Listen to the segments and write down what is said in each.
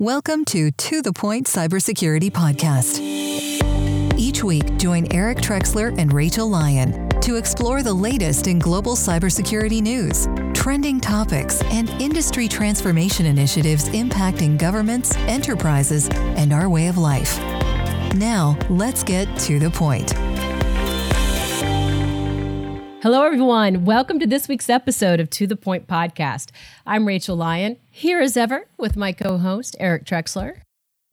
Welcome to To The Point Cybersecurity Podcast. Each week, join Eric Trexler and Rachel Lyon to explore the latest in global cybersecurity news, trending topics, and industry transformation initiatives impacting governments, enterprises, and our way of life. Now, let's get to the point. Hello, everyone. Welcome to this week's episode of To the Point podcast. I'm Rachel Lyon, here as ever with my co host, Eric Trexler.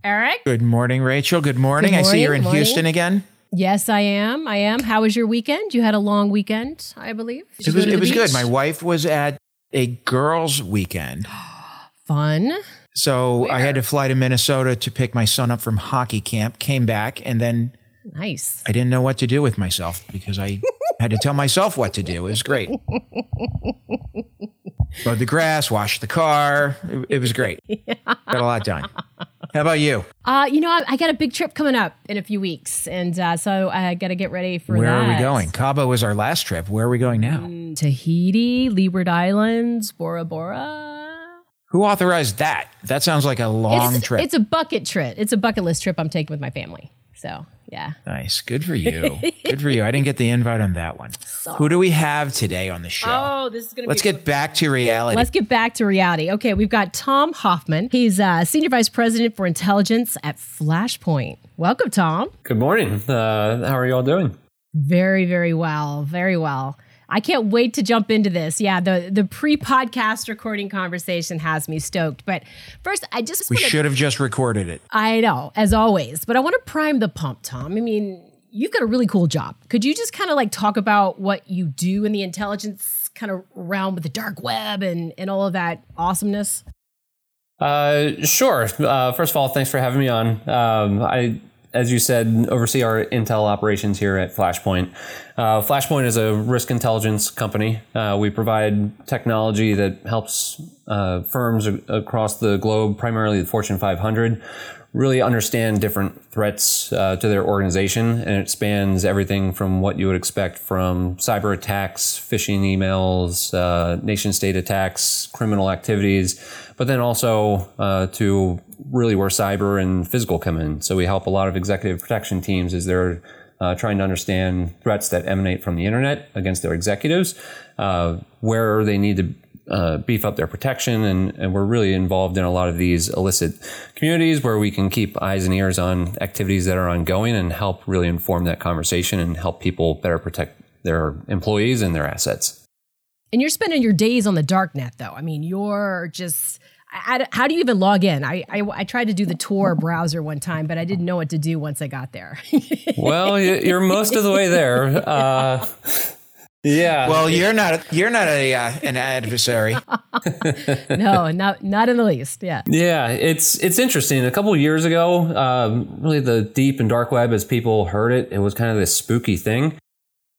Eric? Good morning, Rachel. Good morning. Good I see you're in. Houston again. Yes, I am. I am. How was your weekend? You had a long weekend, I believe. Did It was it was good. My wife was at a girls' weekend. Fun. So I had to fly to Minnesota to pick my son up from hockey camp, came back, and then Nice. I didn't know what to do with myself because I had to tell myself what to do. It was great. Mowed the grass, washed the car. It, it was great. Got a lot done. How about you? Uh, you know, I, I got a big trip coming up in a few weeks. And uh, so I got to get ready for Where that. are we going? Cabo was our last trip. Where are we going now? Tahiti, Leeward Islands, Bora Bora. Who authorized that? That sounds like a long it's, trip. It's a bucket trip. It's a bucket list trip I'm taking with my family. So, yeah. Nice. Good for you. Good for you. I didn't get the invite on that one. Who do we have today on the show? Oh, this is going to be Let's get back to reality. Let's get back to reality. Okay, we've got Tom Hoffman. He's uh, Senior Vice President for Intelligence at Flashpoint. Welcome, Tom. Good morning. Uh, how are you all doing? Very, very well. Very well. I can't wait to jump into this. Yeah, the, the pre podcast recording conversation has me stoked. But first, I just we wanna- should have just recorded it. I know, as always, but I want to prime the pump, Tom. I mean, you've got a really cool job. Could you just kind of like talk about what you do in the intelligence kind of realm with the dark web and, and all of that awesomeness? Uh, sure. Uh, first of all, thanks for having me on. Um, I, as you said, oversee our intel operations here at Flashpoint. Uh, Flashpoint is a risk intelligence company. Uh, we provide technology that helps uh, firms across the globe, primarily the Fortune 500, really understand different threats uh, to their organization. And it spans everything from what you would expect from cyber attacks, phishing emails, uh, nation state attacks, criminal activities, but then also uh, to really where cyber and physical come in. So we help a lot of executive protection teams as they're uh, trying to understand threats that emanate from the internet against their executives, uh, where they need to uh, beef up their protection. And, and we're really involved in a lot of these illicit communities where we can keep eyes and ears on activities that are ongoing and help really inform that conversation and help people better protect their employees and their assets. And you're spending your days on the dark net, though. I mean, you're just. I, I- how do you even log in? I, I I tried to do the Tor browser one time, but I didn't know what to do once I got there. Well, you're most of the way there. Uh, yeah. Well, you're not you're not a uh, an adversary. no, not not in the least. Yeah. Yeah, it's it's interesting. A couple of years ago, um, really the deep and dark web, as people heard it, it was kind of this spooky thing,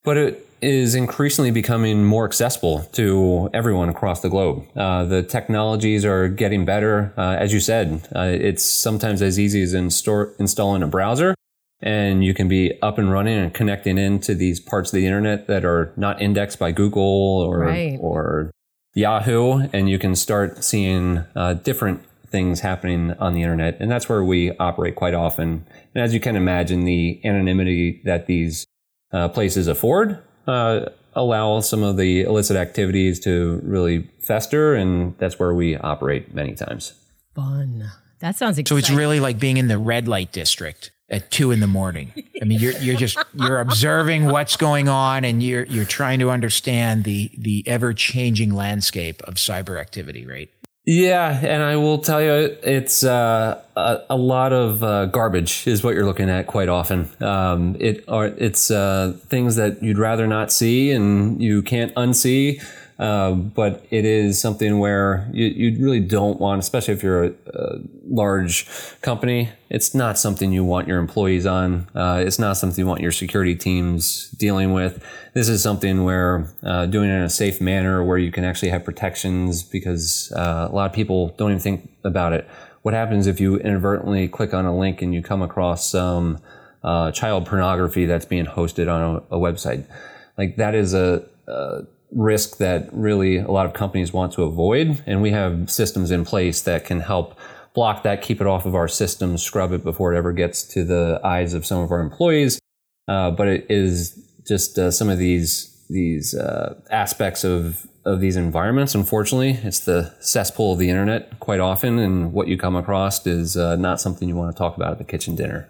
but it is increasingly becoming more accessible to everyone across the globe. Uh, the technologies are getting better, uh, as you said. Uh, it's sometimes as easy as install, installing a browser, and you can be up and running and connecting into these parts of the internet that are not indexed by Google or Right. or Yahoo, and you can start seeing uh, different things happening on the internet. And that's where we operate quite often. And as you can imagine, the anonymity that these uh, places afford uh, allow some of the illicit activities to really fester. And that's where we operate many times. Fun. That sounds So it's really like being in the red light district at two in the morning. I mean, you're you're just you're observing what's going on, and you're you're trying to understand the the ever changing landscape of cyber activity, right? Yeah, and I will tell you, it's uh, a, a lot of uh, garbage is what you're looking at quite often. Um, it are it's uh, things that you'd rather not see and you can't unsee. Uh, but it is something where you, you really don't want, especially if you're a, a large company, it's not something you want your employees on. Uh, it's not something you want your security teams dealing with. This is something where uh, doing it in a safe manner where you can actually have protections because uh, a lot of people don't even think about it. What happens if you inadvertently click on a link and you come across some uh, child pornography that's being hosted on a, a website? Like that is a, a risk that really a lot of companies want to avoid. And we have systems in place that can help block that, keep it off of our system, scrub it before it ever gets to the eyes of some of our employees. Uh, but it is just uh, some of these these uh, aspects of of these environments. Unfortunately, it's the cesspool of the internet quite often, and what you come across is uh, not something you want to talk about at the kitchen dinner.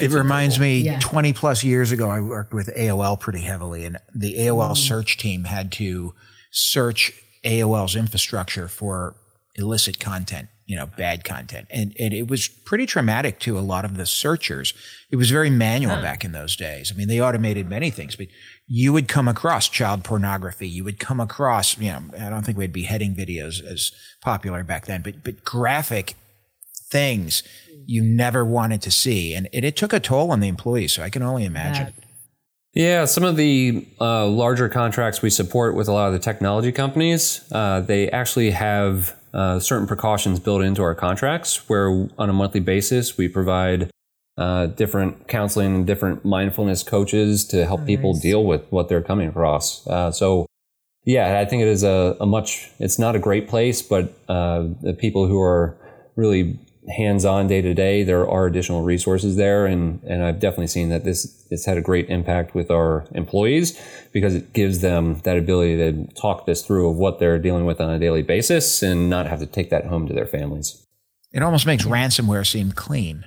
It reminds me, Yeah. 20 plus years ago, I worked with AOL pretty heavily, and the AOL mm-hmm. search team had to search AOL's infrastructure for illicit content, you know, bad content. And, and it was pretty traumatic to a lot of the searchers. It was very manual back in those days. I mean, they automated many things, but you would come across child pornography. You would come across, you know, I don't think we'd be heading videos as popular back then, but, but graphic things you never wanted to see. And it, it took a toll on the employees. So I can only imagine. Yeah, some of the uh, larger contracts we support with a lot of the technology companies, uh, they actually have uh, certain precautions built into our contracts where on a monthly basis we provide uh, different counseling and different mindfulness coaches to help people deal with what they're coming across. Uh, so, yeah, I think it is a, a much, it's not a great place, but uh, the people who are really hands-on day to day, there are additional resources there, and and I've definitely seen that this it's had a great impact with our employees because it gives them that ability to talk this through of what they're dealing with on a daily basis and not have to take that home to their families. It almost makes ransomware seem clean.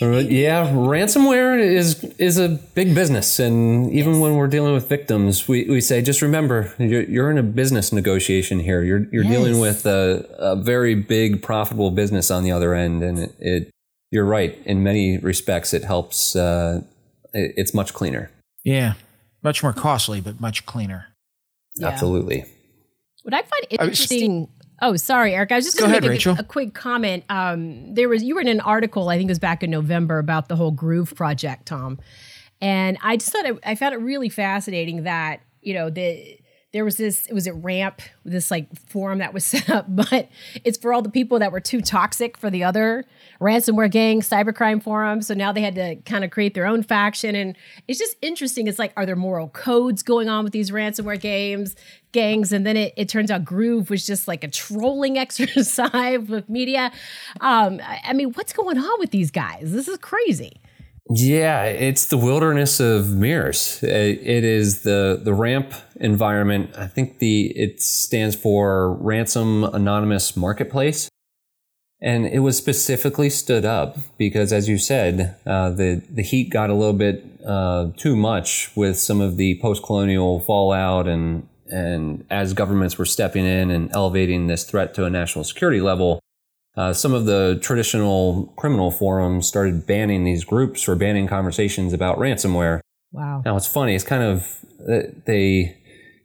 Yeah, ransomware is is a big business, and even when we're dealing with victims, we, we say just remember you're, you're in a business negotiation here. You're you're dealing with a, a very big profitable business on the other end, and it, it you're right in many respects. It helps. Uh, it, it's much cleaner. Yeah. Much more costly, but much cleaner. Yeah. Absolutely. What I find I interesting. Oh, sorry, Eric. I was just Go going to make a, a quick comment. Um, there was you were in an article, I think it was back in November, about the whole Groove project, Tom, and I just thought it, I found it really fascinating that you know the there was this it was at Ramp this like forum that was set up, but it's for all the people that were too toxic for the other ransomware gang cybercrime forums. So now they had to kind of create their own faction, and it's just interesting. It's like, are there moral codes going on with these ransomware games? gangs and then it, it turns out groove was just like a trolling exercise with media um I, mean what's going on with these guys this is crazy Yeah, it's the wilderness of mirrors. It is the the ramp environment. I think the it stands for Ransom Anonymous Marketplace, and it was specifically stood up because, as you said, uh, the the heat got a little bit uh, too much with some of the post Colonial fallout and and as governments were stepping in and elevating this threat to a national security level uh, some of the traditional criminal forums started banning these groups or banning conversations about ransomware. wow Now, it's funny. It's kind of uh, they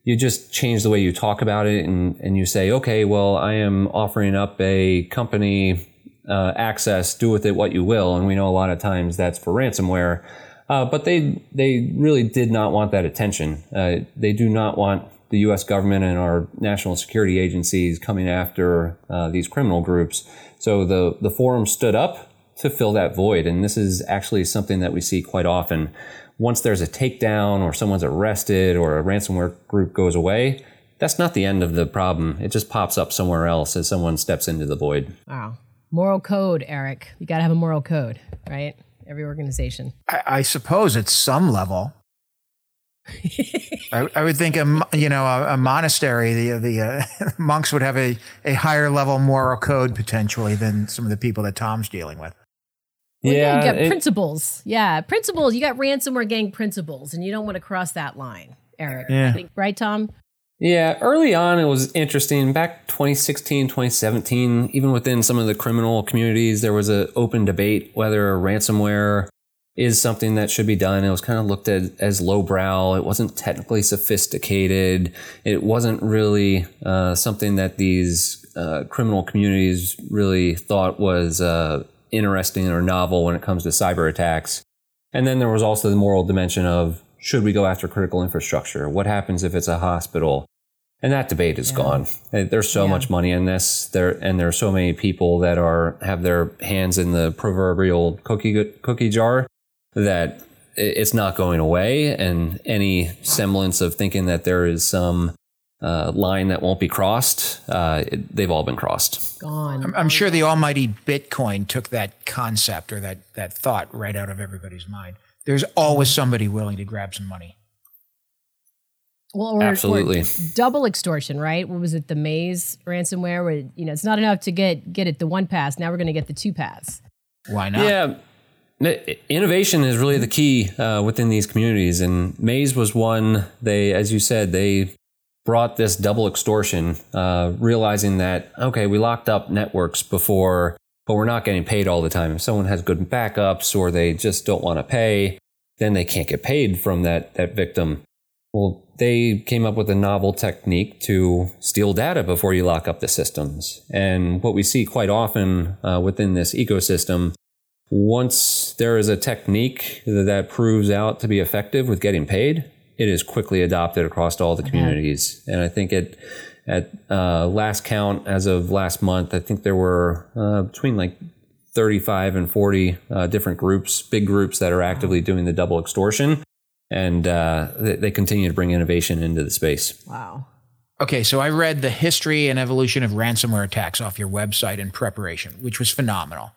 you just change the way you talk about it, and and you say, okay, well, I am offering up a company uh, access. Do with it what you will. And we know a lot of times that's for ransomware. Uh, but they they really did not want that attention. Uh, they do not want the U.S. government and our national security agencies coming after uh, these criminal groups. So the the forum stood up to fill that void, and this is actually something that we see quite often. Once there's a takedown or someone's arrested or a ransomware group goes away, that's not the end of the problem. It just pops up somewhere else as someone steps into the void. wow moral code eric you got to have a moral code right every organization I, I suppose at some level. I, I would think a you know a, a monastery the the uh, monks would have a, a higher level moral code potentially than some of the people that Tom's dealing with. Well, yeah, you got it- principles yeah principles you got ransomware gang principles and you don't want to cross that line eric Yeah. I think, right tom Yeah, early on it was interesting. Back 2016, 2017, even within some of the criminal communities, there was an open debate whether ransomware is something that should be done. It was kind of looked at as lowbrow. It wasn't technically sophisticated. It wasn't really uh, something that these uh, criminal communities really thought was uh, interesting or novel when it comes to cyber attacks. And then there was also the moral dimension of should we go after critical infrastructure? What happens if it's a hospital? And that debate is gone. Uh, There's so Yeah. much money in this. There and there are so many people that are have their hands in the proverbial cookie cookie jar that it's not going away. And any semblance of thinking that there is some uh, line that won't be crossed, uh, it, they've all been crossed. Gone. I'm sure the almighty Bitcoin took that concept or that, that thought right out of everybody's mind. There's always somebody willing to grab some money. Well, or, or Absolutely. double extortion, right? What was it? The Maze ransomware, where you know it's not enough to get get it the one pass. Now we're going to get the two pass. Why not? Yeah. Innovation is really the key uh, within these communities, and Maze was one. They, as you said, they brought this double extortion, uh, realizing that okay, we locked up networks before, but we're not getting paid all the time. If someone has good backups or they just don't want to pay, then they can't get paid from that that victim. Well, they came up with a novel technique to steal data before you lock up the systems. And what we see quite often uh, within this ecosystem, once there is a technique that proves out to be effective with getting paid, it is quickly adopted across all the communities. And I think it, at uh, last count, as of last month, I think there were uh, between like 35 and 40 uh, different groups, big groups that are actively doing the double extortion and uh, they, they continue to bring innovation into the space. Wow. Okay, so I read the history and evolution of ransomware attacks off your website in preparation, which was phenomenal.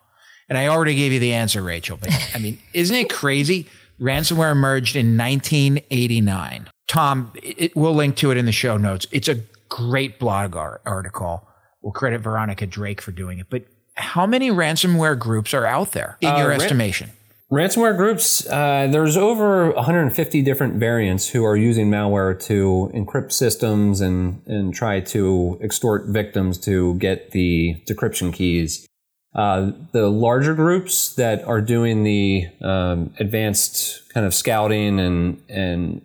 And I already gave you the answer, Rachel. But I mean, isn't it crazy? Ransomware emerged in 1989. Tom, it, we'll link to it in the show notes. It's a great blog ar- article. We'll credit Veronica Drake for doing it. But how many ransomware groups are out there in your ran- estimation? Ransomware groups, uh, there's over 150 different variants who are using malware to encrypt systems and, and try to extort victims to get the decryption keys. Uh, the larger groups that are doing the um, advanced kind of scouting and and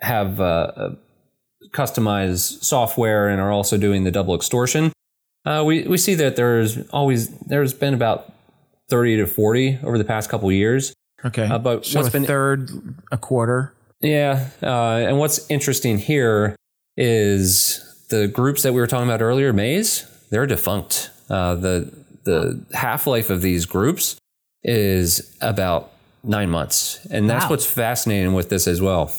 have uh, customized software and are also doing the double extortion, uh, we we see that there's always there's been about 30 to 40 over the past couple years. Okay. Uh, but so what's a been- third, a quarter. Yeah, uh, and what's interesting here is the groups that we were talking about earlier, Maze, they're defunct. Uh, the the half life of these groups is about nine months, and that's Wow. what's fascinating with this as well.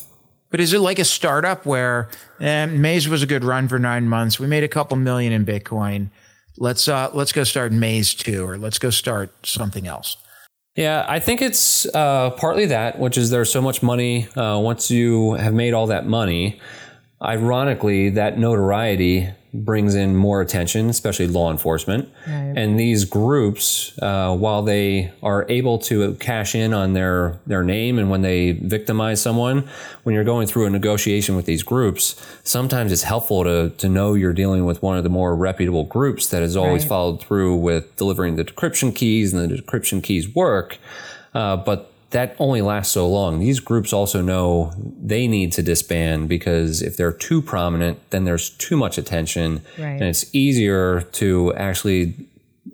But is it like a startup where eh, Maze was a good run for nine months? We made a couple million in Bitcoin. Let's uh, let's go start Maze two, or let's go start something else. Yeah, I think it's uh, partly that, which is there's so much money. Uh, once you have made all that money, ironically, that notoriety brings in more attention, especially law enforcement. And these groups, uh, while they are able to cash in on their their name, and when they victimize someone, when you're going through a negotiation with these groups, sometimes it's helpful to to know you're dealing with one of the more reputable groups that has always Right. followed through with delivering the decryption keys and the decryption keys work. Uh, but that only lasts so long. These groups also know they need to disband because if they're too prominent, then there's too much attention, Right. and it's easier to actually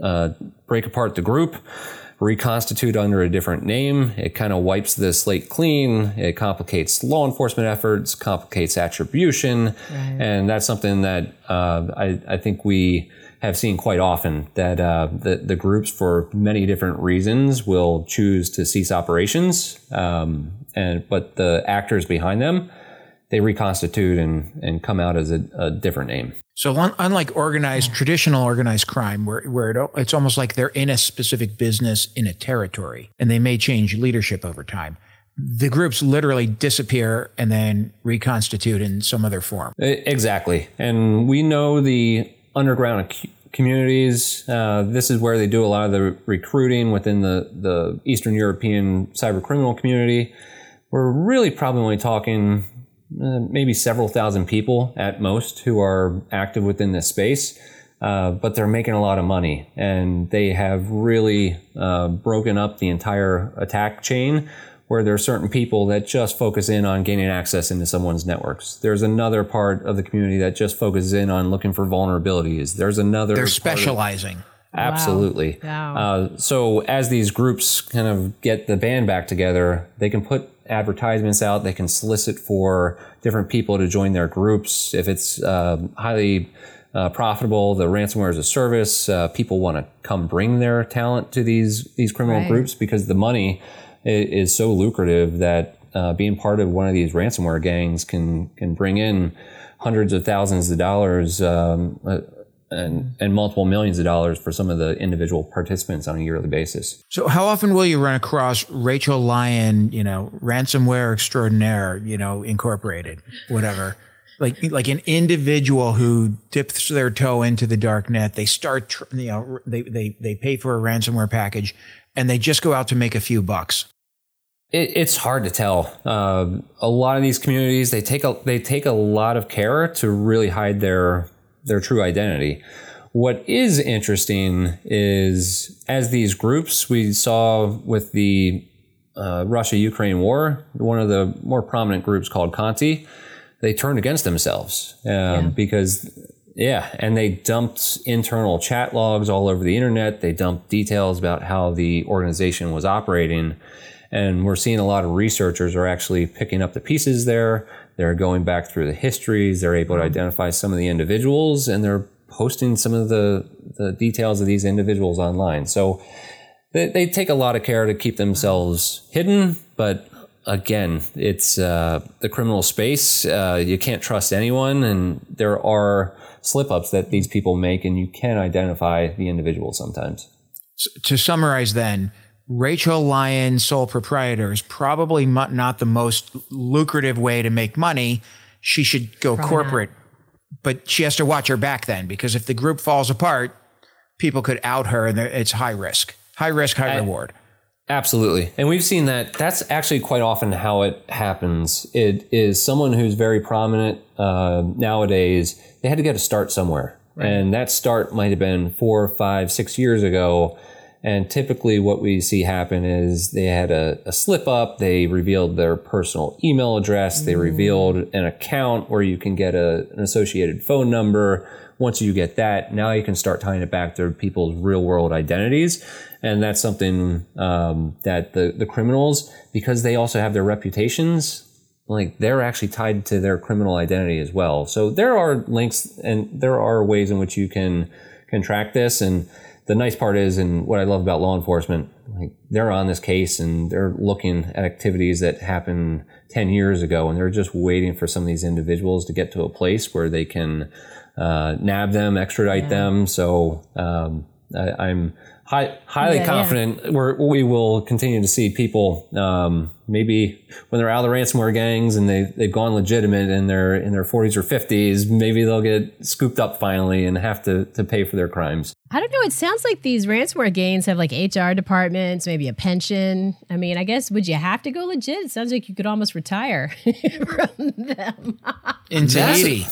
uh, break apart the group, reconstitute under a different name. It kind of wipes the slate clean. It complicates law enforcement efforts, complicates attribution, and that's something that uh, I, I think we have seen quite often that uh, the, the groups, for many different reasons, will choose to cease operations, um, and but the actors behind them, they reconstitute and, and come out as a, a different name. So un- unlike organized, traditional organized crime, where where it, it's almost like they're in a specific business in a territory, and they may change leadership over time. The groups literally disappear and then reconstitute in some other form. Exactly. And we know the underground communities. Uh, this is where they do a lot of the recruiting within the, the Eastern European cyber criminal community. We're really probably only talking uh, maybe several thousand people at most who are active within this space. Uh, but they're making a lot of money and they have really uh, broken up the entire attack chain where there are certain people that just focus in on gaining access into someone's networks. There's another part of the community that just focuses in on looking for vulnerabilities. There's another They're part of- specializing. Absolutely. Wow. Uh, so as these groups kind of get the band back together, they can put advertisements out. They can solicit for different people to join their groups. If it's uh, highly uh, profitable, the ransomware as a service, uh, people want to come bring their talent to these these criminal Right. groups because the money i- is so lucrative that uh, being part of one of these ransomware gangs can can bring in hundreds of thousands of dollars um, uh, and, and multiple millions of dollars for some of the individual participants on a yearly basis. So, how often will you run across Rachel Lyon, you know, ransomware extraordinaire, you know, incorporated, whatever? Like, like an individual who dips their toe into the dark net. They start, you know, they, they, they pay for a ransomware package and they just go out to make a few bucks. It, it's hard to tell. Uh, a lot of these communities they take a they take a lot of care to really hide their their true identity. What is interesting is as these groups we saw with the uh, Russia Ukraine war, one of the more prominent groups called Conti, they turned against themselves um, yeah. because yeah, and they dumped internal chat logs all over the internet. They dumped details about how the organization was operating. And we're seeing a lot of researchers are actually picking up the pieces there. They're going back through the histories. They're able to mm-hmm. identify some of the individuals and they're posting some of the, the details of these individuals online. So they, they take a lot of care to keep themselves hidden, but again, it's uh, the criminal space. Uh, you can't trust anyone, and there are slip ups that these people make, and you can identify the individual sometimes. So to summarize, then, Rachel Lyon, sole proprietor, is probably not the most lucrative way to make money. She should go probably corporate, not. but she has to watch her back then because if the group falls apart, people could out her and it's high risk. High risk, high I, reward. Absolutely. And we've seen that that's actually quite often how it happens. It is someone who's very prominent uh, nowadays, they had to get a start somewhere. Right. And that start might have been four, five, six years ago. And typically, what we see happen is they had a, a slip up, they revealed their personal email address, mm. they revealed an account where you can get a, an associated phone number. Once you get that, now you can start tying it back to people's real world identities. And that's something um, that the the criminals because they also have their reputations like they're actually tied to their criminal identity as well. So there are links and there are ways in which you can can track this. And the nice part is and what i love about law enforcement like they're on this case and they're looking at activities that happened 10 years ago and they're just waiting for some of these individuals to get to a place where they can uh, nab them extradite yeah. them so um, I, i'm high, highly yeah, confident. Yeah. We're, we will continue to see people um, maybe when they're out of the ransomware gangs and they, they've gone legitimate in their in their 40s or 50s maybe they'll get scooped up finally and have to, to pay for their crimes. I don't know. It sounds like these ransomware gangs have like hr departments maybe a pension. I mean i guess would you have to go legit? It sounds like you could almost retire from them. In tahiti.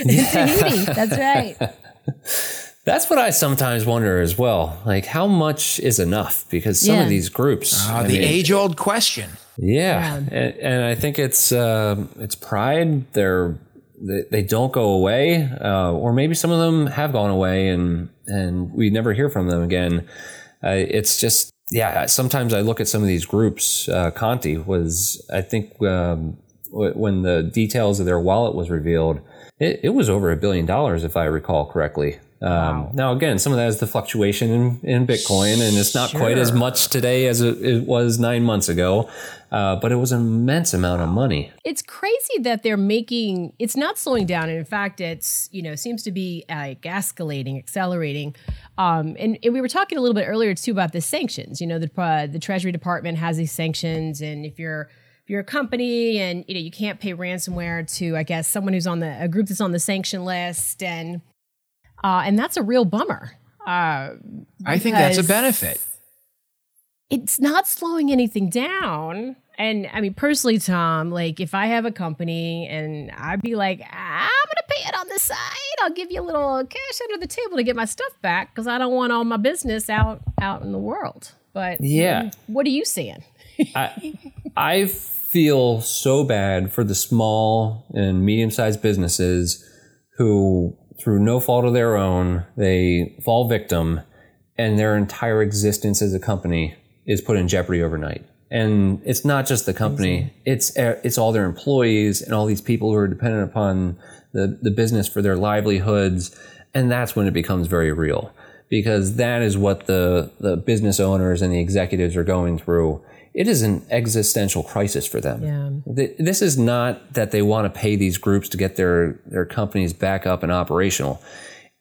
In tahiti. That's right That's what I sometimes wonder as well. Like, how much is enough? Because some yeah. of these groups, uh, the age old question. Yeah, yeah. And, and, I think it's uh, it's pride. They're they, they don't go away, uh, or maybe some of them have gone away, and and we never hear from them again. Uh, it's just yeah. Sometimes I look at some of these groups. Uh, Conti was, I think, um, when the details of their wallet was revealed, it, it was over a billion dollars, if I recall correctly. Um, wow. Now, again, some of that is the fluctuation in, in Bitcoin, and it's not sure. quite as much today as it, it was nine months ago. Uh, but it was an immense amount of money. It's crazy that they're making. It's not slowing down, and in fact, it's you know seems to be like escalating, accelerating. Um, and, and we were talking a little bit earlier too about the sanctions. You know, the uh, the Treasury Department has these sanctions, and if you're if you're a company and you know you can't pay ransomware to I guess someone who's on the a group that's on the sanction list and uh, and that's a real bummer. Uh, I think that's a benefit. It's not slowing anything down. And I mean, personally, Tom, like if I have a company and I'd be like, I'm gonna pay it on the side. I'll give you a little cash under the table to get my stuff back because I don't want all my business out out in the world. But yeah, what are you seeing? I I feel so bad for the small and medium sized businesses who through no fault of their own, they fall victim, and their entire existence as a company is put in jeopardy overnight. And it's not just the company; it's eh, it's all their employees and all these people who are dependent upon the the business for their livelihoods, and that's when it becomes very real. because that is what the, the business owners and the executives are going through. It is an existential crisis for them. Yeah. This is not that they want to pay these groups to get their, their companies back up and operational.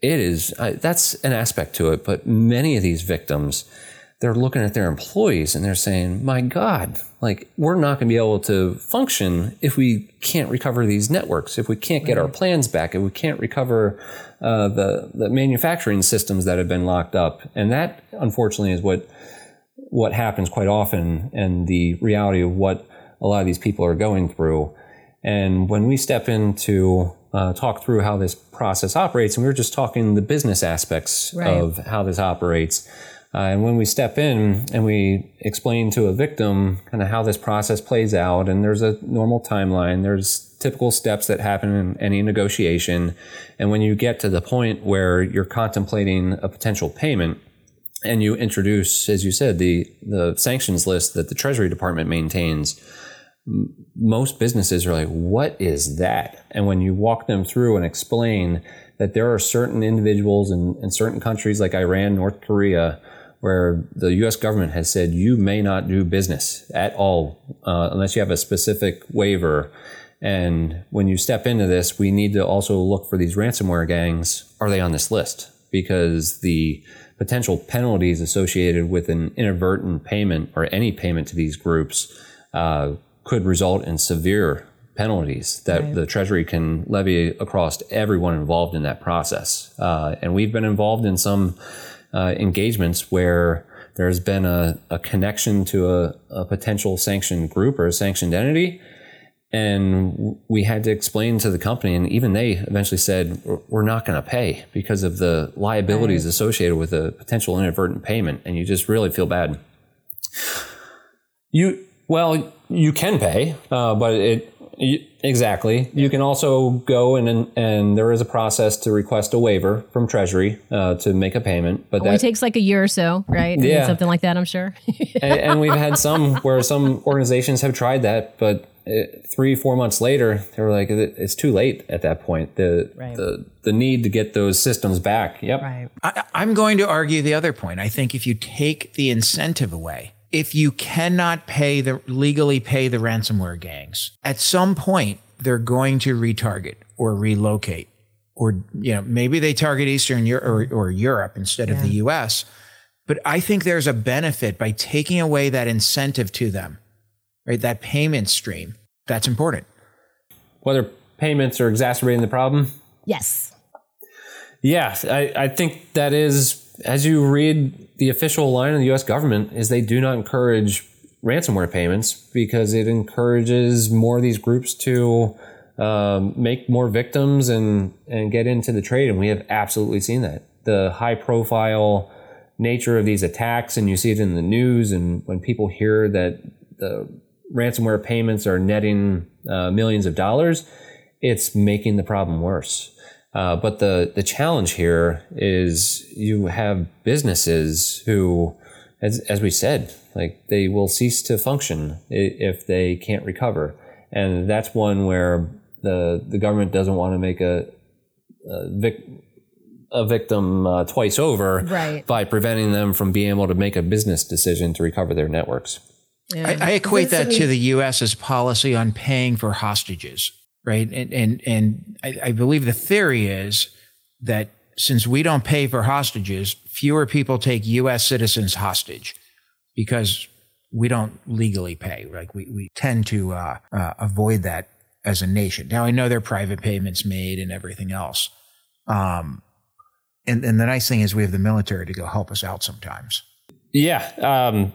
It is, uh, that's an aspect to it. But many of these victims, they're looking at their employees and they're saying, my God, like we're not going to be able to function if we can't recover these networks, if we can't get our plans back, if we can't recover uh, the, the manufacturing systems that have been locked up. And that, unfortunately, is what, what happens quite often and the reality of what a lot of these people are going through. And when we step in to uh, talk through how this process operates, and we were just talking the business aspects Right. of how this operates. Uh, and when we step in and we explain to a victim kind of how this process plays out, and there's a normal timeline, there's typical steps that happen in any negotiation. And when you get to the point where you're contemplating a potential payment, and you introduce, as you said, the the sanctions list that the Treasury Department maintains, most businesses are like, "What is that?" And when you walk them through and explain that there are certain individuals in, in certain countries like Iran, North Korea, where the U.S. government has said you may not do business at all uh, unless you have a specific waiver. And when you step into this, we need to also look for these ransomware gangs. Are they on this list? Because the potential penalties associated with an inadvertent payment or any payment to these groups uh, could result in severe penalties that the Treasury can levy across everyone involved in that process. Uh, and we've been involved in some uh, engagements where there's been a, a connection to a, a potential sanctioned group or a sanctioned entity. And we had to explain to the company, and even they eventually said, "We're- not going to pay because of the liabilities associated with a potential inadvertent payment. And you just really feel bad. You, well, you can pay, uh, but it, you, exactly. You can also go and, and and there is a process to request a waiver from Treasury uh, to make a payment, but Only that takes like a year or so, right? Yeah. something like that, I'm sure. and, and we've had some where some organizations have tried that, but uh, three, four months later, they were like, it's too late at that point. The Right. the the need to get those systems back. Yep. right. I, I'm going to argue the other point. I think if you take the incentive away, if you cannot pay the legally pay the ransomware gangs, at some point they're going to retarget or relocate, or you know maybe they target Eastern Europe or, or Europe instead of the U.S. But I think there's a benefit by taking away that incentive to them, right? That payment stream. That's important. Whether payments are exacerbating the problem, Yes. Yeah, I, I think that is, as you read the official line of the US government, is they do not encourage ransomware payments because it encourages more of these groups to um, make more victims and, and get into the trade. And we have absolutely seen that. The high profile nature of these attacks, and you see it in the news, and when people hear that the ransomware payments are netting uh, millions of dollars, it's making the problem worse. Uh, but the the challenge here is you have businesses who, as as we said, like they will cease to function if they can't recover, and that's one where the the government doesn't want to make a a, vic, a victim uh, twice over Right. by preventing them from being able to make a business decision to recover their networks. I, I equate that Isn't to it- the U.S.'s policy on paying for hostages, right? And and and I, I believe the theory is that since we don't pay for hostages, fewer people take U.S. citizens hostage because we don't legally pay. Like we we tend to uh, uh, avoid that as a nation. Now I know there are private payments made and everything else. Um, and and the nice thing is we have the military to go help us out sometimes. Yeah, um,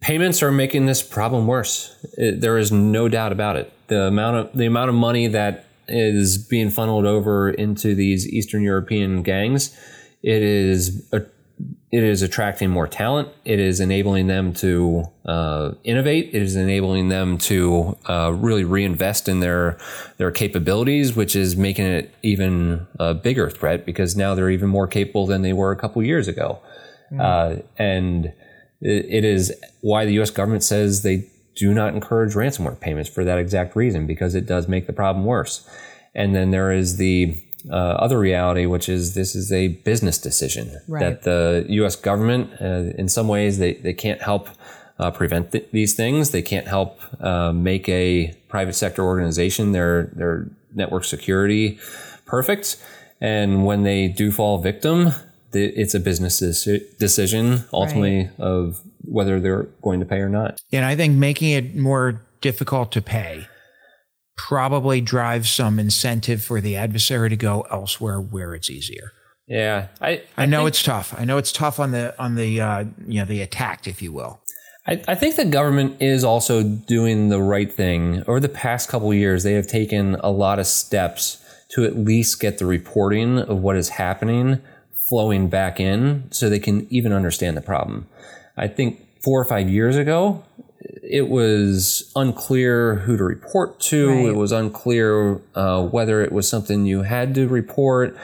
payments are making this problem worse. It, there is no doubt about it. The amount of the amount of money that is being funneled over into these Eastern European gangs, it is a, it is attracting more talent. It is enabling them to uh, innovate. It is enabling them to uh, really reinvest in their their capabilities, which is making it even a bigger threat because now they're even more capable than they were a couple years ago. Uh, and it, is why the U.S. government says they do not encourage ransomware payments for that exact reason because it does make the problem worse. And then there is the uh, other reality, which is this is a business decision Right. that the U.S. government, uh, in some ways, they, they can't help uh, prevent th- these things. They can't help uh, make a private sector organization their their network security perfect. And when they do fall victim, it's a business decision ultimately of whether they're going to pay or not. And I think making it more difficult to pay probably drives some incentive for the adversary to go elsewhere where it's easier. Yeah, I I, know think- it's tough. I know it's tough on the on the uh, you know the attacked, if you will. I, I think the government is also doing the right thing. Over the past couple of years, they have taken a lot of steps to at least get the reporting of what is happening flowing back in so they can even understand the problem. I think four or five years ago, it was unclear who to report to. Right. It was unclear uh, whether it was something you had to report.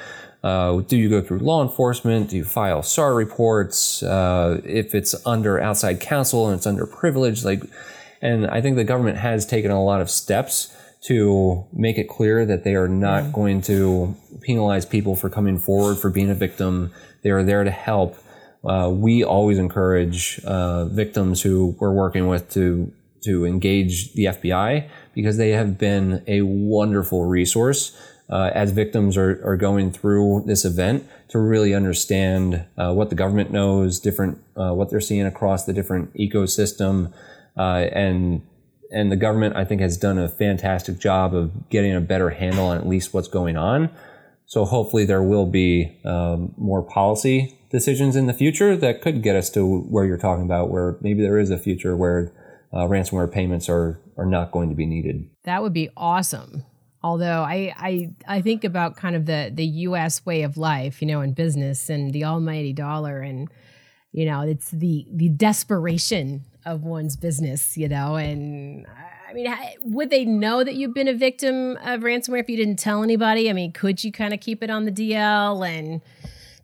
Uh, do you go through law enforcement? Do you file SAR reports? Uh, if it's under outside counsel and it's under privilege, like, and I think the government has taken a lot of steps to make it clear that they are not going to penalize people for coming forward for being a victim. They are there to help. Uh, we always encourage uh, victims who we're working with to to engage the FBI because they have been a wonderful resource uh, as victims are, are going through this event to really understand uh, what the government knows, different uh, what they're seeing across the different ecosystem, uh, and and the government I think has done a fantastic job of getting a better handle on at least what's going on. So hopefully there will be um, more policy decisions in the future that could get us to where you're talking about, where maybe there is a future where uh, ransomware payments are are not going to be needed. That would be awesome. Although I, I I think about kind of the the U.S. way of life, you know, in business and the almighty dollar, and you know, it's the the desperation of one's business, you know, and I mean, would they know that you've been a victim of ransomware if you didn't tell anybody? I mean, could you kind of keep it on the DL and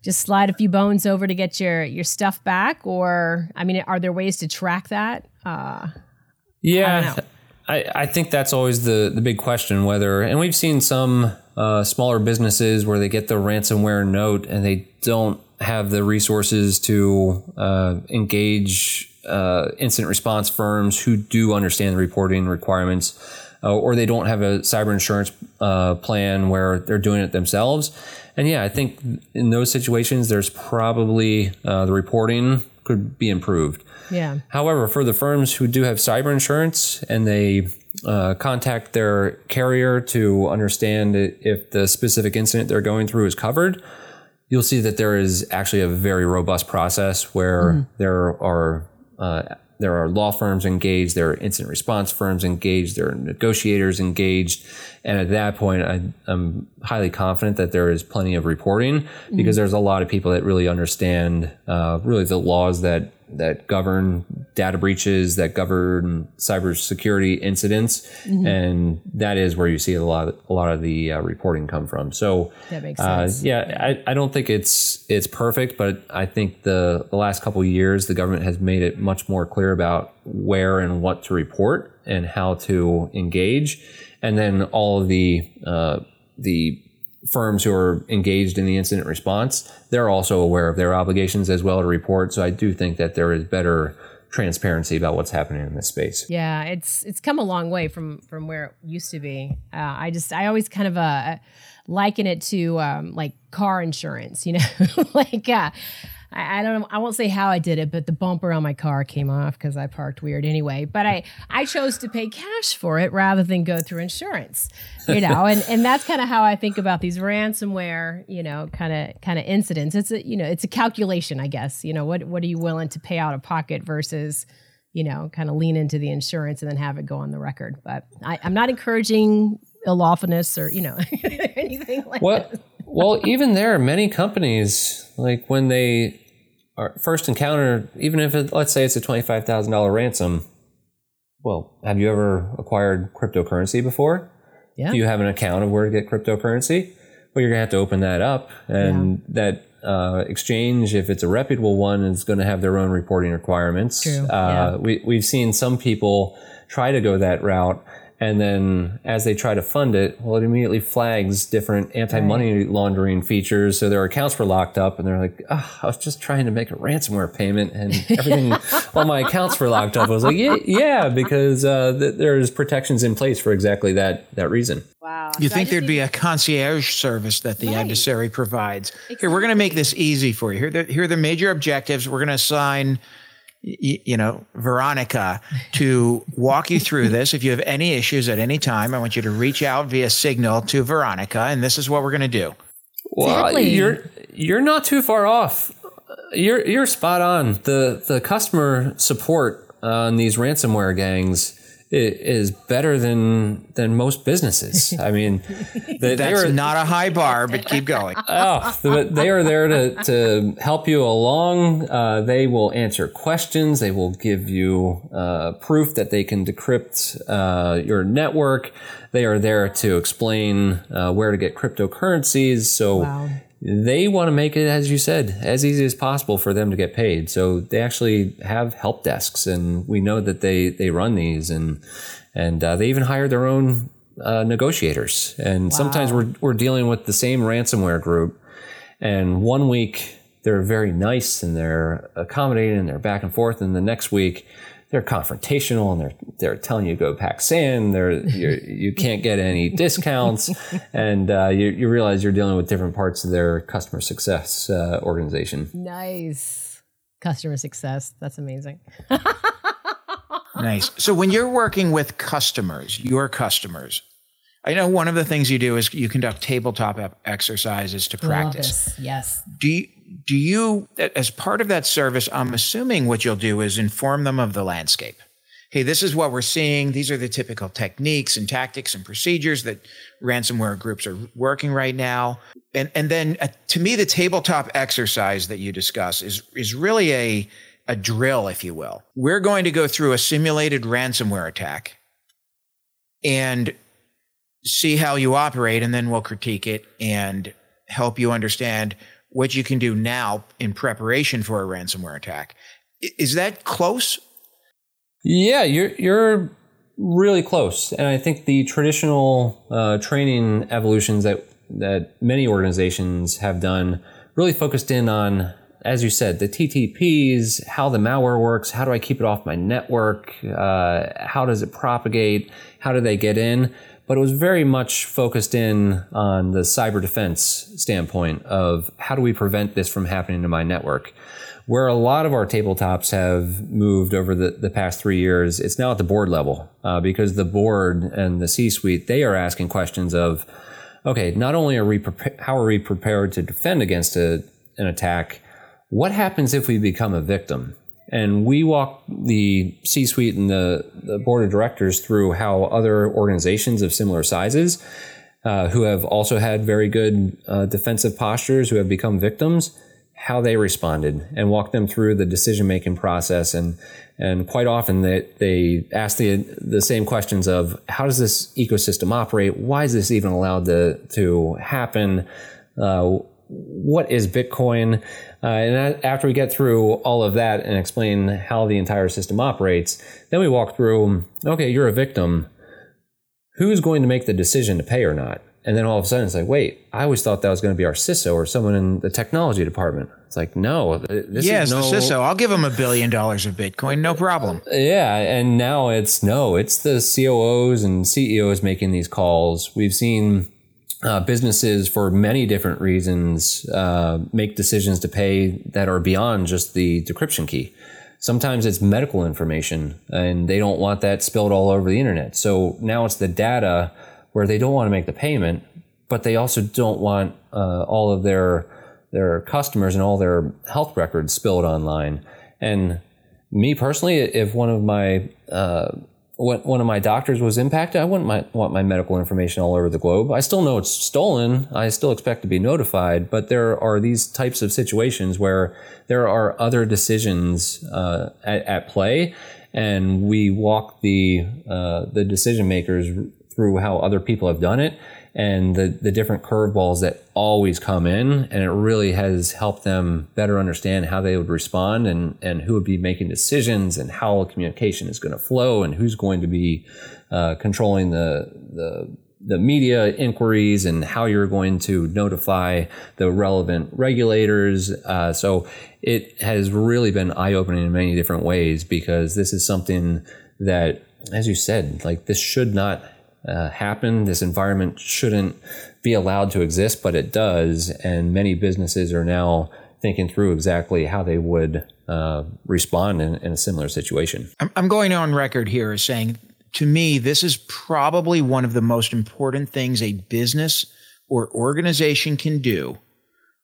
just slide a few bones over to get your your stuff back, or I mean, are there ways to track that? Uh, Yeah, know. I, I, think that's always the, the big question whether, and we've seen some uh, smaller businesses where they get the ransomware note and they don't have the resources to uh, engage uh, incident response firms who do understand the reporting requirements. Uh, or they don't have a cyber insurance uh, plan where they're doing it themselves. And yeah, I think in those situations, there's probably uh, the reporting could be improved. yeah. However, for the firms who do have cyber insurance and they uh, contact their carrier to understand if the specific incident they're going through is covered, you'll see that there is actually a very robust process where there are uh, there are law firms engaged, there are incident response firms engaged, there are negotiators engaged, and at that point, I, I'm highly confident that there is plenty of reporting because there's a lot of people that really understand uh, really the laws that that govern data breaches, that govern cybersecurity incidents, and that is where you see a lot a lot of the uh, reporting come from. So That makes uh, sense. yeah, I, I don't think it's it's perfect, but I think the the last couple of years the government has made it much more clear about where and what to report and how to engage, and then all of the uh, the firms who are engaged in the incident response they're also aware of their obligations as well to report. So I do think that there is better transparency about what's happening in this space. Yeah, it's it's come a long way from from where it used to be. Uh, I just I always kind of uh, liken it to um, like car insurance. You know, like uh, I, I don't know. I won't say how I did it, but the bumper on my car came off because I parked weird anyway. But I I chose to pay cash for it rather than go through insurance. You know, and and that's kind of how I think about these ransomware. You know, kind of kind of incidents. It's a you know it's a calculation, I guess. You know, what what are you willing to pay out of pocket versus you know, kind of lean into the insurance and then have it go on the record. But I, I'm not encouraging lawfulness or, you know, anything like Well, that. well, even there, many companies like when they are first encounter, even if it, let's say it's a twenty five thousand dollar ransom. Well, have you ever acquired cryptocurrency before? Yeah. Do you have an account of where to get cryptocurrency? Well, you're gonna have to open that up, and that uh, exchange, if it's a reputable one, is going to have their own reporting requirements. True, Uh, yeah. we we've seen some people try to go that route, And then as they try to fund it, well, it immediately flags different anti-money laundering features. So their accounts were locked up, and they're like, oh, "I was just trying to make a ransomware payment, and everything, all my accounts were locked up." I was like, "Yeah, yeah because uh, th- there's protections in place for exactly that that reason." Wow. You So think there'd need- be a concierge service that the Right. adversary provides? Here, we're going to make this easy for you. Here, are the, here are the major objectives. We're going to assign, y- you know, Veronica to walk you through this. If you have any issues at any time, I want you to reach out via Signal to Veronica, and this is what we're going to do. Well, Exactly. you're you're not too far off. You're you're spot on. The the customer support on these ransomware gangs i- is better than than most businesses. I mean, they, they That's are not a high bar, but keep going. oh, they are there to, to help you along. Uh, they will answer questions. They will give you uh, proof that they can decrypt uh, your network. They are there to explain uh, where to get cryptocurrencies. So Wow. They want to make it, as you said, as easy as possible for them to get paid. So they actually have help desks, and we know that they they run these, and and uh, they even hire their own uh, negotiators. And sometimes we're we're dealing with the same ransomware group, and one week they're very nice and they're accommodating and they're back and forth, and the next week. They're confrontational and they're they're telling you to go pack sand. They're you're, you can't get any discounts, and uh, you you realize you're dealing with different parts of their customer success uh, organization. Nice. Customer success. That's amazing. Nice. So when you're working with customers, your customers, I know one of the things you do is you conduct tabletop exercises to I love practice. this. Yes. Do you, do you, as part of that service, I'm assuming what you'll do is inform them of the landscape. Hey, this is what we're seeing. These are the typical techniques and tactics and procedures that ransomware groups are working right now. And and then uh, to me, the tabletop exercise that you discuss is is really a a drill, if you will. We're going to go through a simulated ransomware attack and see how you operate, and then we'll critique it and help you understand what you can do now in preparation for a ransomware attack. Is that close? Yeah, you're you're really close, and I think the traditional uh, training evolutions that that many organizations have done really focused in on, as you said, the TTPs, how the malware works, how do I keep it off my network, uh, how does it propagate, how do they get in. But it was very much focused in on the cyber defense standpoint of how do we prevent this from happening to my network where a lot of our tabletops have moved over the, the past three years, it's now at the board level uh, because the board and the C suite, they are asking questions of, okay, not only are we, how are we prepared to defend against a, an attack, what happens if we become a victim? And we walk the C suite and the, the board of directors through how other organizations of similar sizes uh, who have also had very good uh, defensive postures, who have become victims, how they responded, and walk them through the decision making process. And and quite often they they ask the the same questions of how does this ecosystem operate? Why is this even allowed to to happen? Uh, what is Bitcoin? Uh, and after we get through all of that and explain how the entire system operates, then we walk through. Okay, you're a victim who's going to make the decision to pay or not? And then all of a sudden it's like, wait, I always thought that was going to be our CISO or someone in the technology department. It's like, no, this yes, is no, the CISO. I'll give them a billion dollars of Bitcoin, no problem. yeah, and now it's no, it's the COOs and CEOs making these calls. We've seen uh, businesses for many different reasons uh, make decisions to pay that are beyond just the decryption key. Sometimes it's medical information, and they don't want that spilled all over the internet. So now it's the data where they don't want to make the payment, but they also don't want uh, all of their their customers and all their health records spilled online. And me personally, if one of my one of my doctors was impacted, I wouldn't mi- want my medical information all over the globe. I still know it's stolen. I still expect to be notified, but there are these types of situations where there are other decisions uh, at, at play, and we walk the uh, the decision makers through how other people have done it, and the, the different curveballs that always come in. And it really has helped them better understand how they would respond and, and who would be making decisions and how communication is going to flow and who's going to be uh, controlling the, the, the media inquiries and how you're going to notify the relevant regulators. Uh, so it has really been eye opening in many different ways because this is something that, as you said, like this should not uh, happen. This environment shouldn't be allowed to exist, but it does. And many businesses are now thinking through exactly how they would uh, respond in, in, a similar situation. I'm, going on record here as saying, to me, this is probably one of the most important things a business or organization can do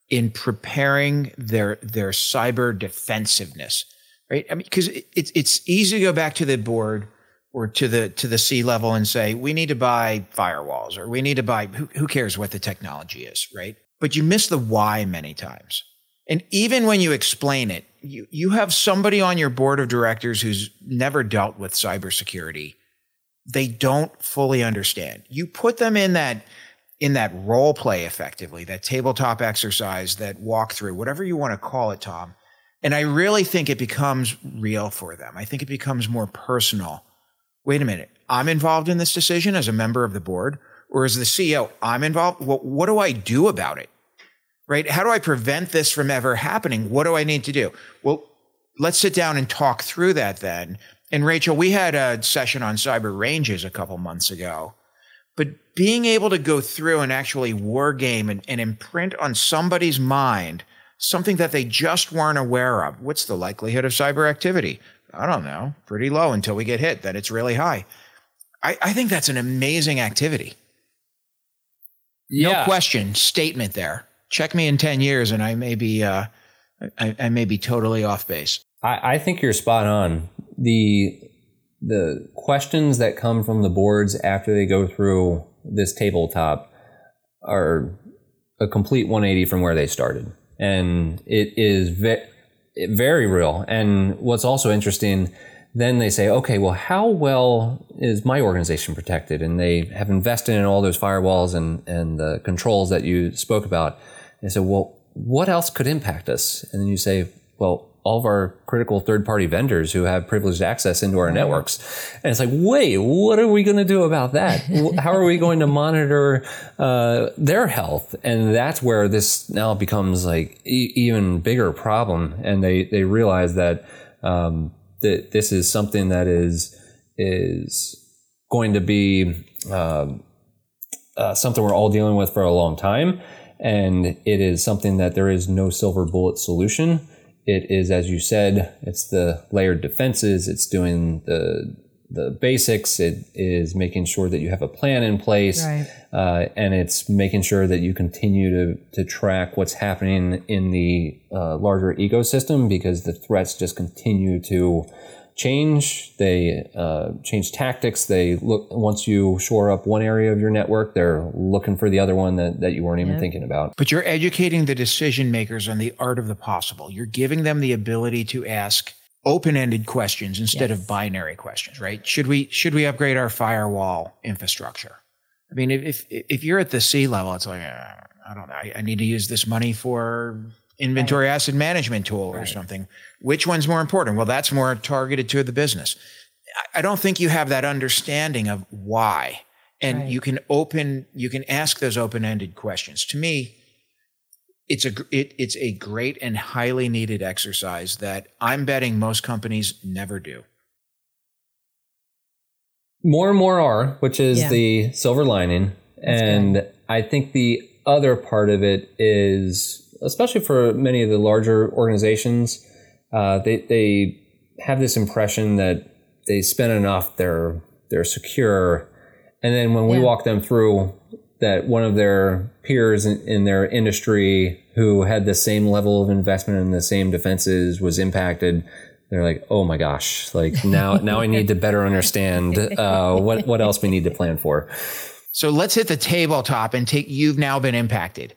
in preparing their their cyber defensiveness, right? I mean, because it, it's it's easy to go back to the board or to the to the C level and say we need to buy firewalls or we need to buy who, who cares what the technology is, right? But you miss the why many times. And even when you explain it, you, you have somebody on your board of directors who's never dealt with cybersecurity. They don't fully understand. You put them in that in that role play effectively, that tabletop exercise, that walkthrough, whatever you want to call it, Tom. And I really think it becomes real for them. I think it becomes more personal wait a minute, I'm involved in this decision as a member of the board, or as the CEO, I'm involved. Well, what do I do about it? Right? How do I prevent this from ever happening? What do I need to do? Well, let's sit down and talk through that then. And Rachel, we had a session on cyber ranges a couple months ago, but being able to go through and actually war game and, and imprint on somebody's mind something that they just weren't aware of. What's the likelihood of cyber activity? I don't know, pretty low until we get hit, then it's really high. I, I think that's an amazing activity. Yeah. No question, statement there. Check me in 10 years and I may be, uh, I, I may be totally off base. I, I think you're spot on. The, the questions that come from the boards after they go through this tabletop are a complete 180 from where they started. And it is ve- very real. And what's also interesting, then they say, okay, well, how well is my organization protected? And they have invested in all those firewalls and, and the controls that you spoke about. And so, well, what else could impact us? And then you say, well, all of our critical third party vendors who have privileged access into our networks. And it's like, wait, what are we going to do about that? How are we going to monitor uh, their health? And that's where this now becomes like e- even bigger problem. And they, they realize that, um, that this is something that is, is going to be, uh, uh, something we're all dealing with for a long time. And it is something that there is no silver bullet solution it is, as you said, it's the layered defenses. It's doing the the basics. It is making sure that you have a plan in place, right. uh, and it's making sure that you continue to to track what's happening in the uh, larger ecosystem because the threats just continue to change. They uh, change tactics. They look once you shore up one area of your network, they're looking for the other one that, that you weren't even thinking about. But you're educating the decision makers on the art of the possible. You're giving them the ability to ask open-ended questions instead yes. of binary questions, right? Should we should we upgrade our firewall infrastructure? I mean, if if you're at the C level, it's like uh, I don't know. I, I need to use this money for inventory right. asset management tool or right. something. Which one's more important? Well, that's more targeted to the business. I don't think you have that understanding of why. And right. you can open, you can ask those open-ended questions. To me, it's a it, it's a great and highly needed exercise that I'm betting most companies never do. More and more are, which is yeah. the silver lining. That's and good. I think the other part of it is especially for many of the larger organizations, uh, they they have this impression that they spend enough, they're they're secure, and then when we walk them through that one of their peers in, in, their industry who had the same level of investment in the same defenses was impacted, they're like, oh my gosh, like now now I need to better understand uh, what what else we need to plan for. So let's hit the tabletop and take. You've now been impacted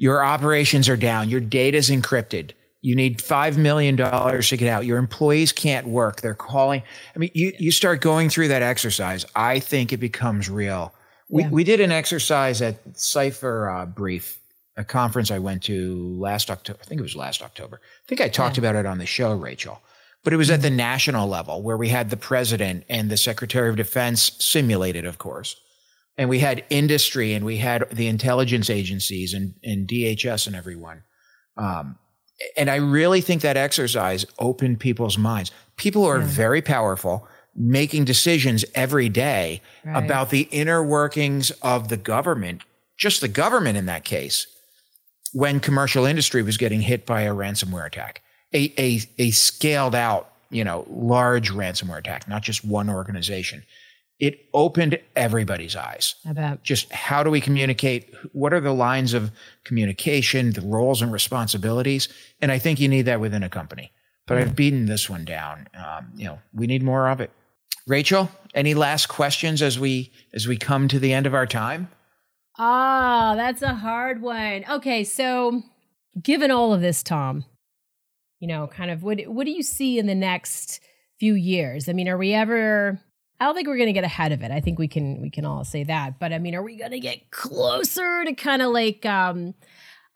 your operations are down. Your data is encrypted. You need $5 million to get out. Your employees can't work. They're calling. I mean, you, you start going through that exercise. I think it becomes real We, we did an exercise at Cipher uh, Brief, a conference I went to last October. I think it was last October. I think I talked about it on the show, Rachel. But it was at the national level where we had the president and the secretary of defense simulated, of course. And we had industry and we had the intelligence agencies and, and DHS and everyone. Um, and I really think that exercise opened people's minds. People are very powerful, making decisions every day Right. about the inner workings of the government, just the government in that case, when commercial industry was getting hit by a ransomware attack, a, a, a scaled out, you know, large ransomware attack, not just one organization. It opened everybody's eyes. Bet. just how do we communicate? What are the lines of communication the roles and responsibilities? And i think you need that within a company. But i've beaten this one down. Um, you know we need more of it. Rachel any last questions as we as we come to the end of our time? Ah, that's a hard one. Okay, so given all of this, Tom, you know, kind of what what do you see in the next few years? I mean, are we ever I don't think we're going to get ahead of it. I think we can we can all say that. But I mean, are we going to get closer to kind of like um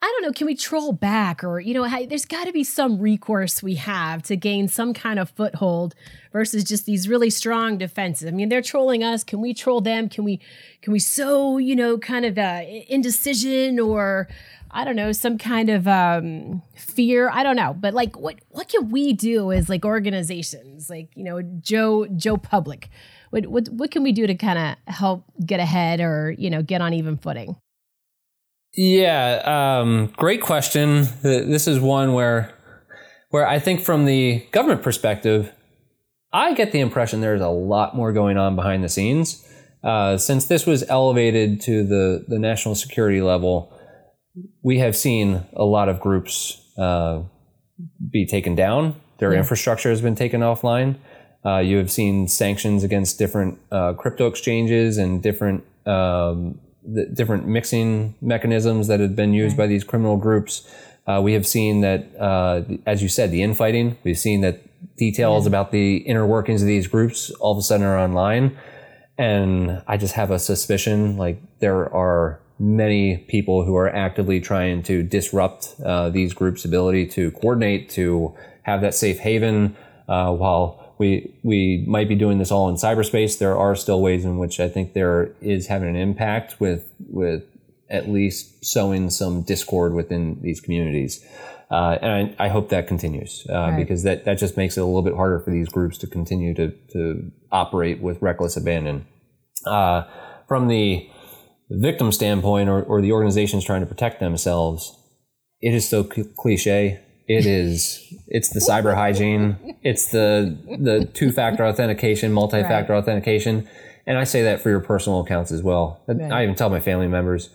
I don't know, can we troll back or you know, there's got to be some recourse we have to gain some kind of foothold versus just these really strong defenses. I mean, they're trolling us, can we troll them? Can we can we sow, you know, kind of uh, indecision or I don't know, some kind of um, fear. I don't know, but like, what what can we do as like organizations, like you know, Joe Joe Public? What what what can we do to kind of help get ahead or you know get on even footing? Yeah, um, great question. This is one where, where I think from the government perspective, I get the impression there's a lot more going on behind the scenes. Uh, since this was elevated to the, the national security level, we have seen a lot of groups uh, be taken down. Their infrastructure has been taken offline. Uh, you have seen sanctions against different uh, crypto exchanges and different um, the different mixing mechanisms that have been used by these criminal groups. Uh, we have seen that, uh, as you said, the infighting. We've seen that details about the inner workings of these groups all of a sudden are online. And I just have a suspicion like there are many people who are actively trying to disrupt uh, these groups' ability to coordinate, to have that safe haven. Uh, while we we might be doing this all in cyberspace, there are still ways in which I think there is having an impact with with at least sowing some discord within these communities. Uh, and I, I hope that continues uh, because that, that just makes it a little bit harder for these groups to continue to, to operate with reckless abandon. Uh, from the victim standpoint or, or the organizations trying to protect themselves, it is so cliche. It is. It's the cyber hygiene. It's the the two factor authentication, multi factor authentication, and I say that for your personal accounts as well. I even tell my family members,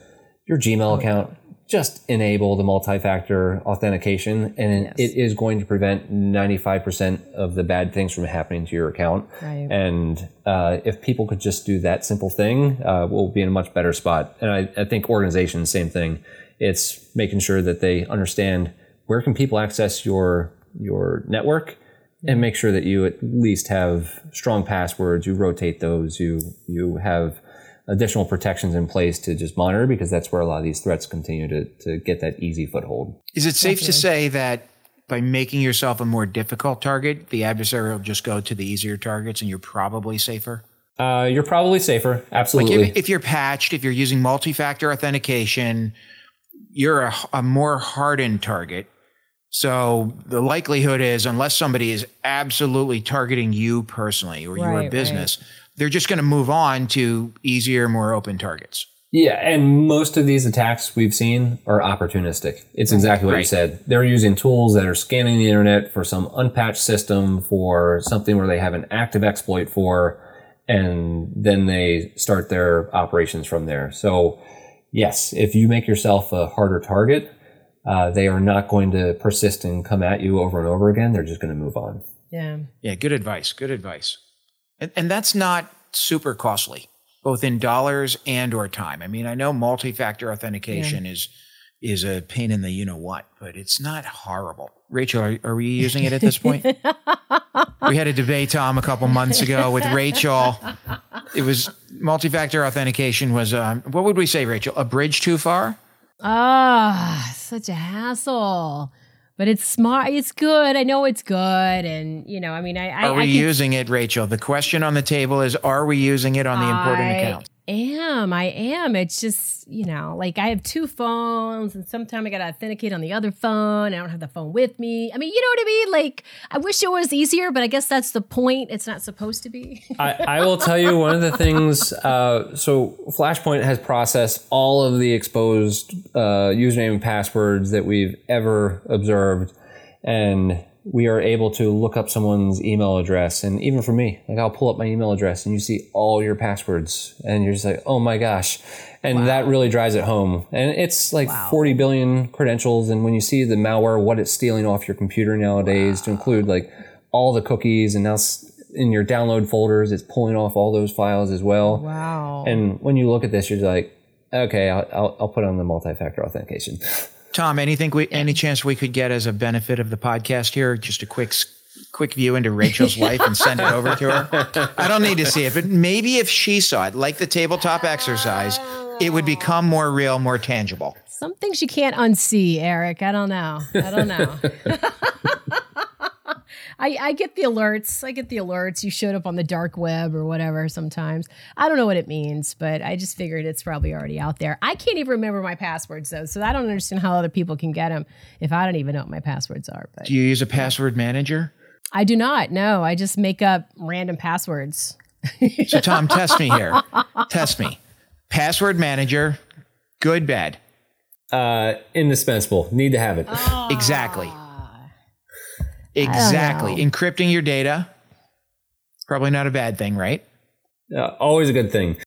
your Gmail account just enable the multi factor authentication, and Yes. it is going to prevent ninety five percent of the bad things from happening to your account. Right. And uh, if people could just do that simple thing, uh, we'll be in a much better spot. And I, I think organizations, same thing. It's making sure that they understand where can people access your your network, and make sure that you at least have strong passwords. You rotate those. You you have additional protections in place to just monitor because that's where a lot of these threats continue to to get that easy foothold. is it safe to say that by making yourself a more difficult target the adversary will just go to the easier targets and you're probably safer Uh, you're probably safer. Like Absolutely. if, if you're patched, if you're using multi-factor authentication, you're a, a more hardened target. So the likelihood is, unless somebody is absolutely targeting you personally or Right, your right. business, they're just going to move on to easier, more open targets. Yeah, and most of these attacks we've seen are opportunistic. It's exactly what you said. They're using tools that are scanning the internet for some unpatched system, for something where they have an active exploit for, and then they start their operations from there. So, yes, if you make yourself a harder target, uh, they are not going to persist and come at you over and over again. They're just going to move on. Yeah. Yeah, good advice. Good advice. And, and that's not super costly, both in dollars and or time. I mean, I know multi-factor authentication is is a pain in the you know what, but it's not horrible. Rachel, are, are we using it at this point? we had a debate, Tom, a couple months ago with Rachel. It was multi-factor authentication was um, what would we say, Rachel? A bridge too far? Ah, such a hassle. But it's smart. It's good. I know it's good, and you know, I mean, I. I Are we I can- using it, Rachel? The question on the table is: Are we using it on the important I account? Am. I am. It's just, you know, like I have two phones and sometimes I got to authenticate on the other phone. I don't have the phone with me. I mean, you know what I mean? Like, I wish it was easier, but I guess that's the point. It's not supposed to be. I, I will tell you one of the things. Uh, so Flashpoint has processed all of the exposed uh, username and passwords that we've ever observed, and we are able to look up someone's email address. And even for me, like I'll pull up my email address, and you see all your passwords, and you're just like, oh my gosh. And that really drives it home. And it's like 40 billion credentials. And when you see the malware, what it's stealing off your computer nowadays, to include like all the cookies and now in your download folders, it's pulling off all those files as well. wow. And when you look at this, you're like, okay, I'll, I'll, I'll put on the multi-factor authentication. Tom, anything we, any chance we could get as a benefit of the podcast here? Just a quick, quick view into Rachel's life and send it over to her. I don't need to see it, but maybe if she saw it, like the tabletop exercise, it would become more real, more tangible. Some things you can't unsee, Eric. I don't know. I don't know. I, I get the alerts. I get the alerts. You showed up on the dark web or whatever sometimes. I don't know what it means, but I just figured it's probably already out there. I can't even remember my passwords though, so I don't understand how other people can get them if I don't even know what my passwords are. But Do you use a password manager? I do not. No, I just make up random passwords. So, Tom, test me here. Test me. Password manager, good, bad. Uh, indispensable. Need to have it. Exactly. Exactly. Encrypting your data, probably not a bad thing, right? Uh, always a good thing.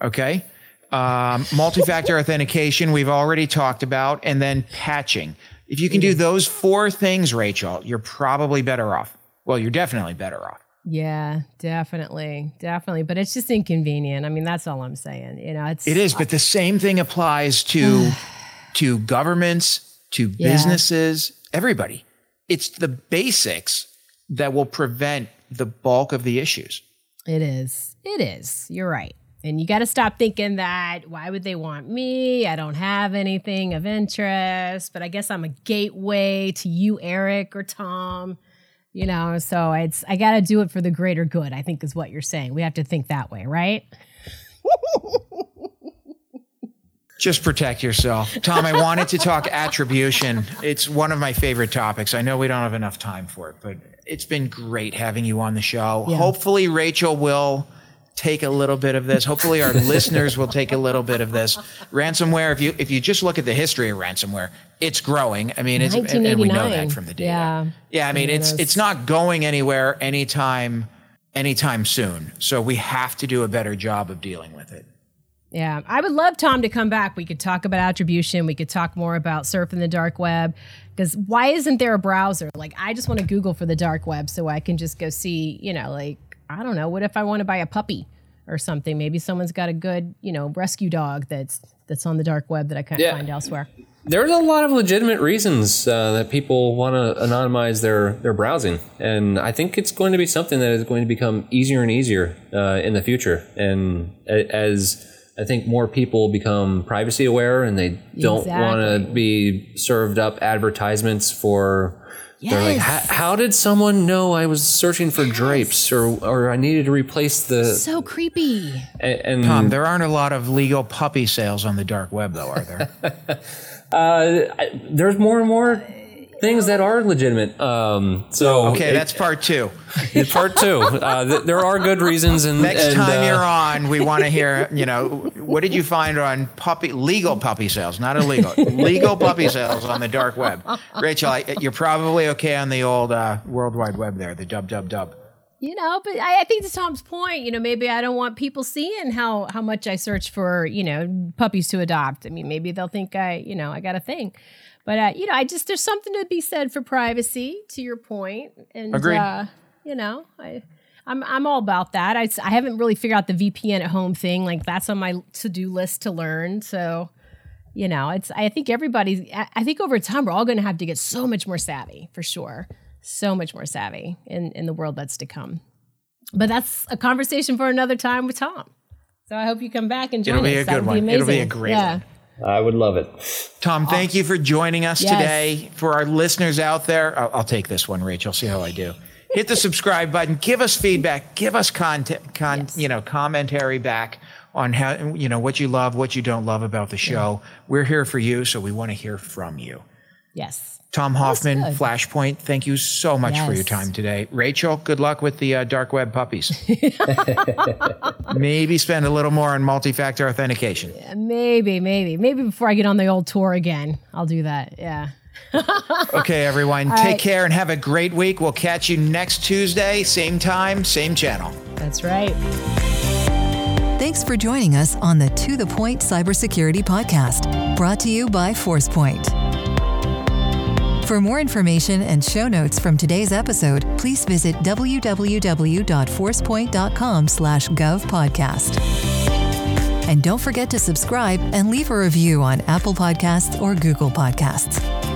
Okay. Um, multi-factor authentication, we've already talked about, and then patching. If you can do those four things, Rachel, you're probably better off. Well, you're definitely better off. Yeah, definitely, definitely. But it's just inconvenient. I mean, that's all I'm saying. You know, it's It is, but the same thing applies to to governments, to businesses, everybody. It's the basics that will prevent the bulk of the issues. It is. It is. You're right. And you got to stop thinking that why would they want me? I don't have anything of interest, but I guess I'm a gateway to you, Eric or Tom. You know, so it's I got to do it for the greater good. I think is what you're saying. We have to think that way, right? Just protect yourself. Tom, I wanted to talk attribution. It's one of my favorite topics. I know we don't have enough time for it, but it's been great having you on the show. Yeah. Hopefully, Rachel will take a little bit of this. Hopefully, our listeners will take a little bit of this. Ransomware, if you if you just look at the history of ransomware, it's growing. I mean, it's and, and we know that from the data. Yeah. Yeah, I mean, it's it's not going anywhere anytime anytime soon. So we have to do a better job of dealing with it. Yeah, I would love Tom to come back. We could talk about attribution. We could talk more about surfing the dark web. Because why isn't there a browser? Like, I just want to Google for the dark web so I can just go see, you know, like, I don't know, what if I want to buy a puppy or something? Maybe someone's got a good, you know, rescue dog that's that's on the dark web that I can't Yeah. find elsewhere. There's a lot of legitimate reasons uh, that people want to anonymize their, their browsing. And I think it's going to be something that is going to become easier and easier uh, in the future. And as I think more people become privacy aware and they don't want to be served up advertisements for. They're like, Yes. how, how did someone know I was searching for drapes or, or I needed to replace the. So creepy. And, and Tom, there aren't a lot of legal puppy sales on the dark web, though, are there? uh, I- there's more and more things that are legitimate. Um, so Okay, it- that's part two. part two. Uh, th- there are good reasons, and Next and, time uh, you're on, we want to hear, you know, what did you find on puppy legal puppy sales, not illegal, legal puppy sales on the dark web? Rachel, I, you're probably okay on the old uh, World Wide Web there, the dub dub dub. You know, but I, I think to Tom's point, you know, maybe I don't want people seeing how how much I search for, you know, puppies to adopt. I mean, maybe they'll think I, you know, I got a thing. But uh, you know, I just there's something to be said for privacy. To your point, and Agreed. Uh, you know, I. I'm, I'm all about that. I, I haven't really figured out the VPN at home thing. Like that's on my to do list to learn. So, you know, it's I think everybody's. I I think over time we're all going to have to get so much more savvy for sure. So much more savvy in in the world that's to come. But that's a conversation for another time with Tom. So I hope you come back and join It'll us. be a That good would one. It'll be a great yeah. one. I would love it. Tom, thank you for joining us Yes. today. For our listeners out there, I'll, I'll take this one, Rachel. See how I do. Hit the subscribe button. Give us feedback. Give us content, con, Yes. you know, commentary back on how you know what you love, what you don't love about the show. We're here for you, so we want to hear from you. Yes. Tom Hoffman. Flashpoint. Thank you so much for your Yes. time today, Rachel. Good luck with the uh, dark web puppies. Maybe spend a little more on multi-factor authentication. Maybe, maybe, maybe before I get on the old Tor again, I'll do that. Yeah. Okay, everyone, take right. care and have a great week. We'll catch you next Tuesday, same time, same channel. That's right. Thanks for joining us on the To The Point Cybersecurity Podcast, brought to you by Forcepoint. For more information and show notes from today's episode, please visit www.forcepoint.com slash govpodcast. And don't forget to subscribe and leave a review on Apple Podcasts or Google Podcasts.